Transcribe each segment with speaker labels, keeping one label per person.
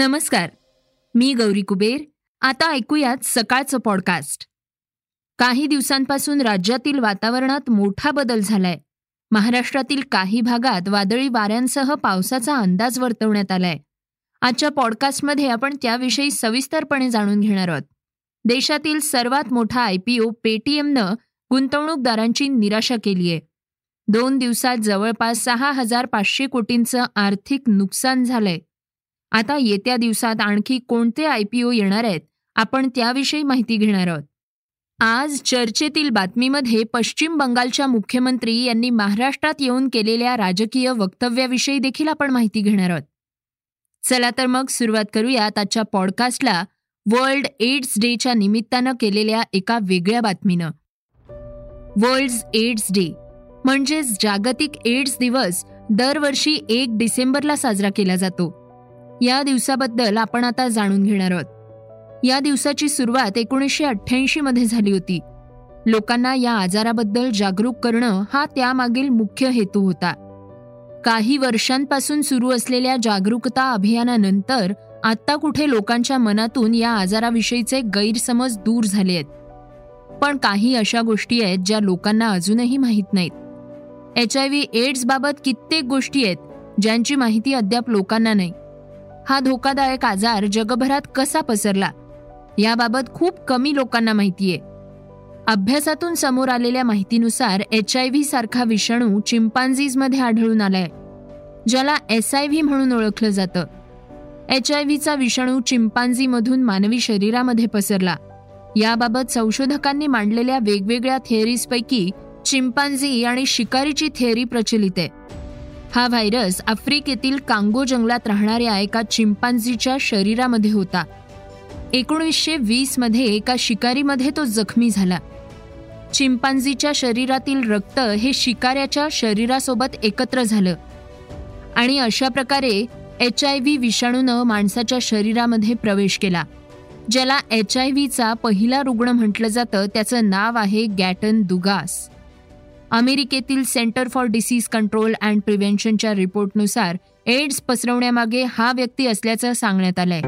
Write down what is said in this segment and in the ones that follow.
Speaker 1: नमस्कार. मी गौरी कुबेर. आता ऐकूयात सकाळचं पॉडकास्ट काही दिवसांपासून राज्यातील वातावरणात मोठा बदल झालाय. महाराष्ट्रातील काही भागात वादळी वाऱ्यांसह पावसाचा अंदाज वर्तवण्यात आलाय. आजच्या पॉडकास्टमध्ये आपण त्याविषयी सविस्तरपणे जाणून घेणार आहोत. देशातील सर्वात मोठा आयपीओ पेटीएमनं गुंतवणूकदारांची निराशा केली आहे. दोन दिवसात जवळपास सहा हजार पाचशे कोटींचं आर्थिक नुकसान झालंय. आता येत्या दिवसात आणखी कोणते आयपीओ येणार आहेत? आपण त्याविषयी माहिती घेणार आहोत. आज चर्चेतील बातमीमध्ये पश्चिम बंगालच्या मुख्यमंत्री यांनी महाराष्ट्रात येऊन केलेल्या राजकीय वक्तव्याविषयी देखील आपण माहिती घेणार आहोत. चला तर मग सुरुवात करूयात आजच्या पॉडकास्टला वर्ल्ड एड्स डेच्या निमित्तानं केलेल्या एका वेगळ्या बातमीनं. वर्ल्ड एड्स डे म्हणजेच जागतिक एड्स दिवस दरवर्षी एक डिसेंबरला साजरा केला जातो. या दिवसाबद्दल आपण आता जाणून घेणार आहोत. या दिवसाची सुरुवात एकोणीसशे अठ्ठ्याऐंशी मध्ये झाली होती. लोकांना या आजाराबद्दल जागरूक करणं हा त्यामागील मुख्य हेतू होता. काही वर्षांपासून सुरू असलेल्या जागरूकता अभियानानंतर आता कुठे लोकांच्या मनातून या आजाराविषयीचे गैरसमज दूर झाले आहेत. पण काही अशा गोष्टी आहेत ज्या लोकांना अजूनही माहीत नाहीत. एच आय व्ही एड्सबाबत कित्येक गोष्टी आहेत ज्यांची माहिती अद्याप लोकांना नाही. हा धोकादायक आजार जगभरात कसा पसरला याबाबत खूप कमी लोकांना माहितीये. अभ्यासातून समोर आलेल्या माहितीनुसार एच आय व्ही सारखा विषाणू चिंपांझीजमध्ये आढळून आलाय ज्याला एस आय व्ही म्हणून ओळखलं जातं. एच आय व्हीचा विषाणू चिंपांझीमधून मानवी शरीरामध्ये पसरला याबाबत संशोधकांनी मांडलेल्या वेगवेगळ्या थिअरीजपैकी चिंपांझी आणि शिकारीची थिअरी प्रचलित आहे. हा व्हायरस आफ्रिकेतील कांगो जंगलात राहणाऱ्या एका चिंपांझीच्या शरीरामध्ये होता. एकोणीसशे वीसमध्ये एका शिकारीमध्ये तो जखमी झाला. चिंपांझीच्या शरीरातील रक्त हे शिकाऱ्याच्या शरीरासोबत एकत्र झालं. आणि अशा प्रकारे एच आय व्ही विषाणूनं माणसाच्या शरीरामध्ये प्रवेश केला ज्याला एच आय व्हीचा पहिला रुग्ण म्हटलं जातं त्याचं नाव आहे गॅटन दुगास. अमेरिकेतील Centre for Disease Control and प्रिव्हेन्शनच्या रिपोर्टनुसार एड्स पसरवण्यामागे हा व्यक्ती असल्याचं सांगण्यात आलंय.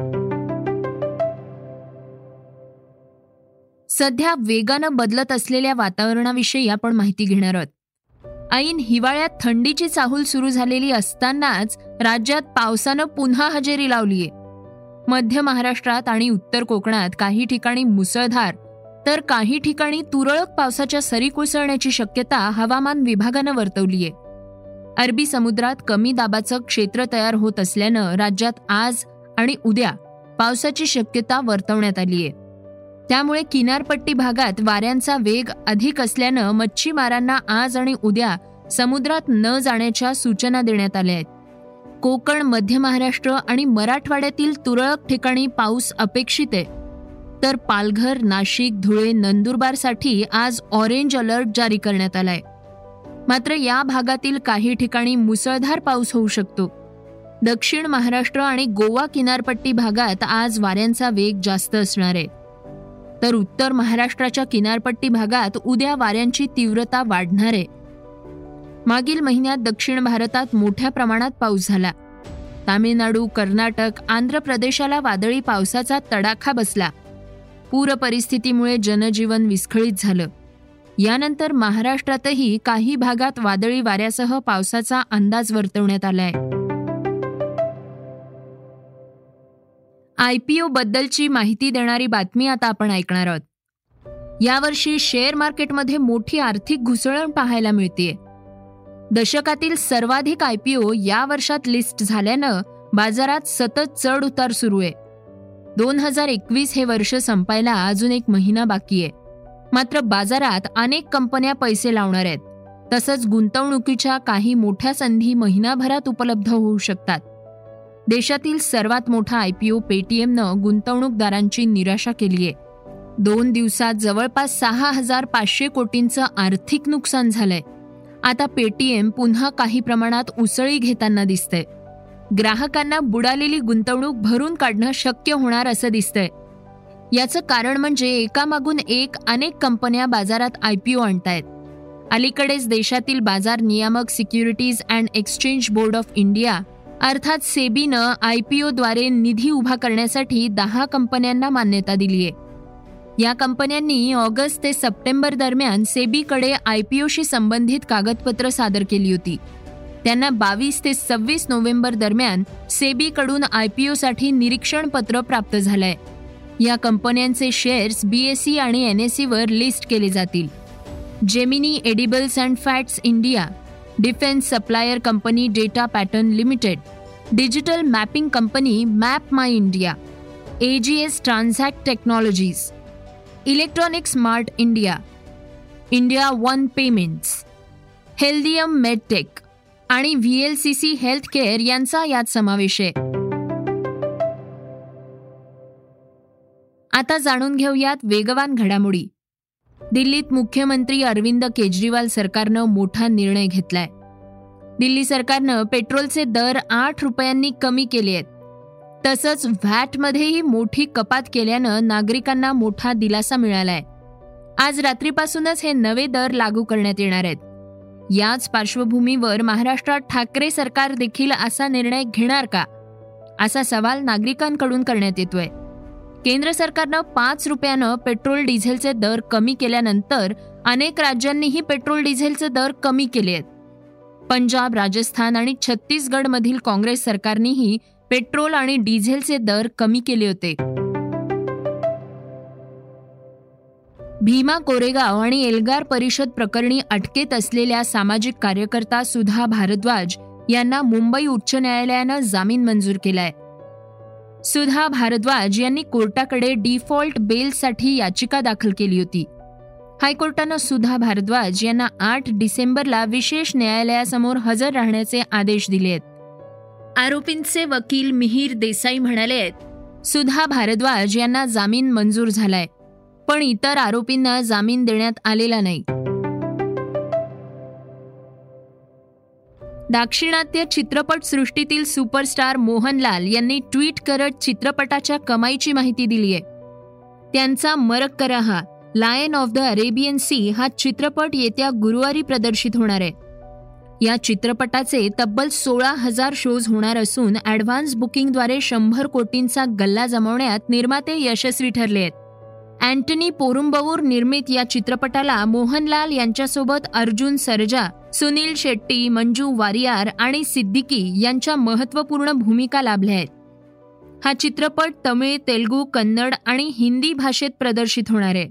Speaker 1: सध्या वेगानं बदलत असलेल्या वातावरणाविषयी आपण माहिती घेणार आहोत. ऐन हिवाळ्यात थंडीची चाहूल सुरू झालेली असतानाच राज्यात पावसानं पुन्हा हजेरी लावलीये. मध्य महाराष्ट्रात आणि उत्तर कोकणात काही ठिकाणी मुसळधार तर काही ठिकाणी तुरळक पावसाच्या सरी कोसळण्याची शक्यता हवामान विभागानं वर्तवली आहे अरबी समुद्रात कमी दाबाचं क्षेत्र तयार होत असल्यानं राज्यात आज आणि उद्या पावसाची शक्यता वर्तवण्यात आली आहे त्यामुळे किनारपट्टी भागात वाऱ्यांचा वेग अधिक असल्यानं मच्छीमारांना आज आणि उद्या समुद्रात न जाण्याच्या सूचना देण्यात आल्या आहेत. कोकण मध्य महाराष्ट्र आणि मराठवाड्यातील तुरळक ठिकाणी पाऊस अपेक्षित आहे. तर पालघर नाशिक धुळे नंदुरबारसाठी आज ऑरेंज अलर्ट जारी करण्यात आलाय. मात्र या भागातील काही ठिकाणी मुसळधार पाऊस होऊ शकतो. दक्षिण महाराष्ट्र आणि गोवा किनारपट्टी भागात आज वाऱ्यांचा वेग जास्त असणार आहे. तर उत्तर महाराष्ट्राच्या किनारपट्टी भागात उद्या वाऱ्यांची तीव्रता वाढणार आहे. मागील महिन्यात दक्षिण भारतात मोठ्या प्रमाणात पाऊस झाला. तामिळनाडू कर्नाटक आंध्र प्रदेशाला वादळी पावसाचा तडाखा बसला. पूर परिस्थितीमुळे जनजीवन विस्कळीत झालं. यानंतर महाराष्ट्रातही काही भागात वादळी वाऱ्यासह पावसाचा अंदाज वर्तवण्यात आलाय. आयपीओ बद्दलची माहिती देणारी बातमी आता आपण ऐकणार आहोत. यावर्षी शेअर मार्केटमध्ये मोठी आर्थिक घुसळण पाहायला मिळते दशकातील सर्वाधिक आयपीओ या वर्षात लिस्ट झाल्यानं बाजारात सतत चढ उतार सुरू आहे. दोन हजार एकवीस हे वर्ष संपायला अजून एक महिना बाकी आहे. मात्र बाजारात अनेक कंपन्या पैसे लावणार आहेत. तसंच गुंतवणुकीच्या काही मोठ्या संधी महिनाभरात उपलब्ध होऊ शकतात. देशातील सर्वात मोठा आयपीओ पेटीएमनं गुंतवणूकदारांची निराशा केली आहे. दोन दिवसात जवळपास सहा हजार पाचशे कोटींचं आर्थिक नुकसान झालंय. आता पेटीएम पुन्हा काही प्रमाणात उसळी घेताना दिसतंय. ग्राहकांना बुडालेली गुंतवणूक भरून काढणं शक्य होणार असं दिसतंय. याचं कारण म्हणजे एकामागून एक अनेक कंपन्या बाजारात आय पी ओ आणतायत. अलीकडेच देशातील बाजार नियामक Securities and Exchange Board of India अर्थात सेबीनं आय पी ओद्वारे निधी उभा करण्यासाठी दहा कंपन्यांना मान्यता दिली आहे. या कंपन्यांनी ऑगस्ट ते सप्टेंबर दरम्यान सेबीकडे आय पी ओशी संबंधित कागदपत्र सादर केली होती. त्यांना बावीस ते सव्वीस नोव्हेंबर दरम्यान सेबीकडून आय पी ओसाठी निरीक्षण पत्र प्राप्त झालंय. या कंपन्यांचे शेअर्स बीएसई आणि एन एस सीवर लिस्ट केले जातील. Gemini Edibles and Fats India defence supplier company Data Pattern limited digital mapping company Map My India A G S Transact Technologies Electronic Smart India India One Payments Healthium Medtech आणि V L C C health care यांचा यात समावेश आहे. आता जाणून घेऊयात वेगवान घडामोडी. दिल्लीत मुख्यमंत्री अरविंद केजरीवाल सरकारनं मोठा निर्णय घेतलाय. दिल्ली सरकारनं पेट्रोलचे दर आठ रुपयांनी कमी केले आहेत. तसंच व्हॅटमध्येही मोठी कपात केल्यानं नागरिकांना मोठा दिलासा मिळालाय. आज रात्रीपासूनच हे नवे दर लागू करण्यात येणार आहेत. याच पार्श्वभूमीवर महाराष्ट्रात ठाकरे सरकार देखील असा निर्णय घेणार का? असा सवाल नागरिकांकडून करण्यात येतोय. केंद्र सरकारनं पाच रुपयानं पेट्रोल डिझेलचे दर कमी केल्यानंतर अनेक राज्यांनीही पेट्रोल डिझेलचे दर कमी केले आहेत. पंजाब राजस्थान आणि छत्तीसगडमधील काँग्रेस सरकारनेही पेट्रोल आणि डिझेलचे दर कमी केले होते. भीमा कोरेगाव आणि एल्गार परिषद प्रकरणी अटकेत असलेल्या सामाजिक कार्यकर्ता सुधा भारद्वाज यांना मुंबई उच्च न्यायालयानं जामीन मंजूर केलाय. सुधा भारद्वाज यांनी कोर्टाकडे डिफॉल्ट बेलसाठी याचिका दाखल केली होती. हायकोर्टानं सुधा भारद्वाज यांना आठ डिसेंबरला विशेष न्यायालयासमोर हजर राहण्याचे आदेश दिले आहेत. आरोपींचे वकील मिहीर देसाई म्हणाले आहेत सुधा भारद्वाज यांना जामीन मंजूर झालाय. पण इतर आरोपींना जामीन देण्यात आलेला नाही. दाक्षिणात्य चित्रपट सृष्टीतील सुपरस्टार मोहनलाल यांनी ट्विट करत चित्रपटाच्या कमाईची माहिती दिली आहे. त्यांचा मरक करा हा Lion of the Arabian Sea हा चित्रपट येत्या गुरुवारी प्रदर्शित होणार आहे. या चित्रपटाचे तब्बल सोळा हजार शोज होणार असून ॲडव्हान्स बुकिंगद्वारे शंभर कोटींचा गल्ला जमवण्यात निर्माते यशस्वी ठरले आहेत. अँटनी पोरुंबवूर निर्मित या चित्रपटाला मोहनलाल यांच्यासोबत अर्जुन सरजा सुनील शेट्टी मंजू वारियार आणि सिद्दीकी यांच्या महत्त्वपूर्ण भूमिका लाभल्या आहेत. हा चित्रपट तमिळ तेलगू कन्नड आणि हिंदी भाषेत प्रदर्शित होणार आहे.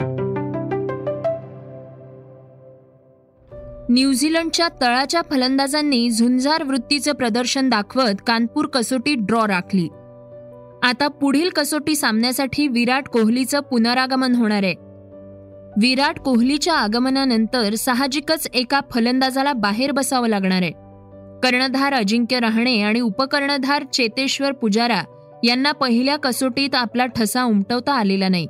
Speaker 1: न्यूझीलंडच्या तळाच्या फलंदाजांनी झुंजार वृत्तीचं प्रदर्शन दाखवत कानपूर कसोटी ड्रॉ राखली. आता पुढील कसोटी सामन्यासाठी विराट कोहलीचं पुनरागमन होणार आहे. विराट कोहलीच्या आगमनानंतर साहजिकच एका फलंदाजाला बाहेर बसावं लागणार आहे. कर्णधार अजिंक्य रहाणे आणि उपकर्णधार चेतेश्वर पुजारा यांना पहिल्या कसोटीत आपला ठसा उमटवता आलेला नाही.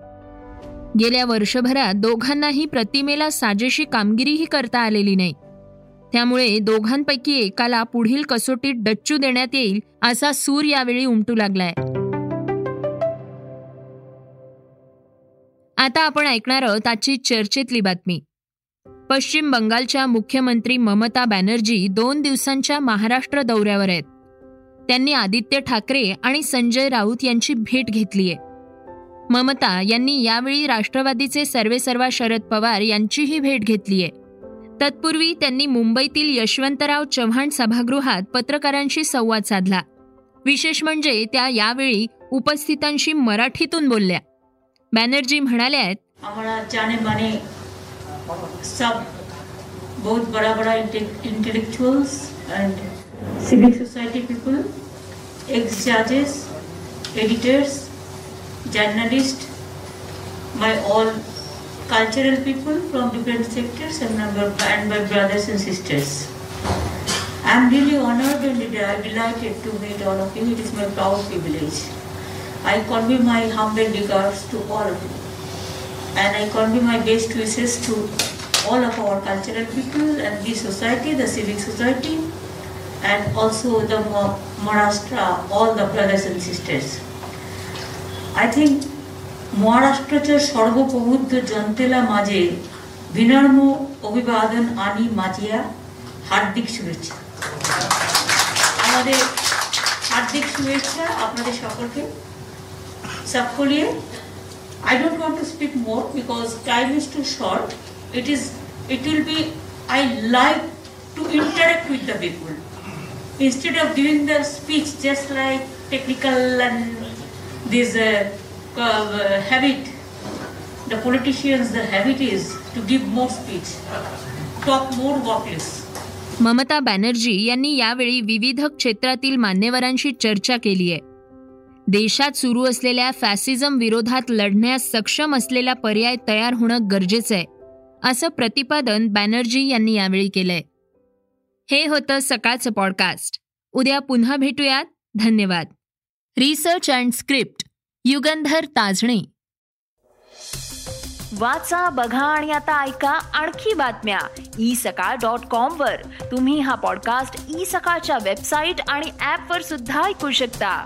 Speaker 1: गेल्या वर्षभरात दोघांनाही प्रतिमेला साजेशी कामगिरीही करता आलेली नाही. त्यामुळे दोघांपैकी एकाला पुढील कसोटीत डच्चू देण्यात येईल असा सूर यावेळी उमटू लागलाय. आता आपण ऐकणार आहोत आजची चर्चेतली बातमी. पश्चिम बंगालच्या मुख्यमंत्री ममता बॅनर्जी दोन दिवसांच्या महाराष्ट्र दौऱ्यावर आहेत. त्यांनी आदित्य ठाकरे आणि संजय राऊत यांची भेट घेतली आहे. ममता यांनी यावेळी राष्ट्रवादीचे सर्वेसर्वा शरद पवार यांचीही भेट घेतलीय तत्पूर्वी त्यांनी मुंबईतील यशवंतराव चव्हाण सभागृहात पत्रकारांशी संवाद साधला. विशेष म्हणजे त्या यावेळी उपस्थितांशी मराठीतून बोलल्या. बॅनर्जी म्हणाल्या आहेत
Speaker 2: हमारा जाने माने सब बहुत बड़ा बड़ा intellectuals and civic society people ex judges editors journalists by all cultural people from different sectors and my, and my brothers and sisters i am really honored and delighted to meet all of you it is my proud privilege I convey my humble regards to all of you. And I convey my best wishes to all of our cultural people and the society, the civic society, and also the Maharashtra, all the brothers and sisters. I think মহারাষ্ট্রচর সর্বপ্রবুদ্ধ জন্তেলা মাঝে বিনর্ম অভিবাদন আনি আমাদের হার্দিক শুভেচ্ছা আপনাদের সকলকে Subcolia, I don't want to speak more because time is too short. It is, it will be, I like to interact with the people. Instead of giving the speech just like technical and this uh, uh, habit, the politicians, the habit is to give more speech, talk more, walk less.
Speaker 1: Mamata Banerjee यांनी यावेळी विविध क्षेत्रातील मान्यवरांशी चर्चा केली आहे देशात सुरू असलेल्या फॅसिझम विरोधात लढण्यास सक्षम असलेला पर्याय तयार होणं गरजेचं आहे असं प्रतिपादन बॅनर्जी यांनी यावेळी केलंय. हे होतं सकाळचं पॉडकास्ट. उद्या पुन्हा भेटूयात. धन्यवाद. Research and script Yugandhar Tajne. वाचा बघा आणि आता ऐका आणखी बातम्या. ई सकाळ डॉट कॉम वर. तुम्ही हा पॉडकास्ट ई सकाळच्या वेबसाईट आणि ऍप वर सुद्धा ऐकू शकता.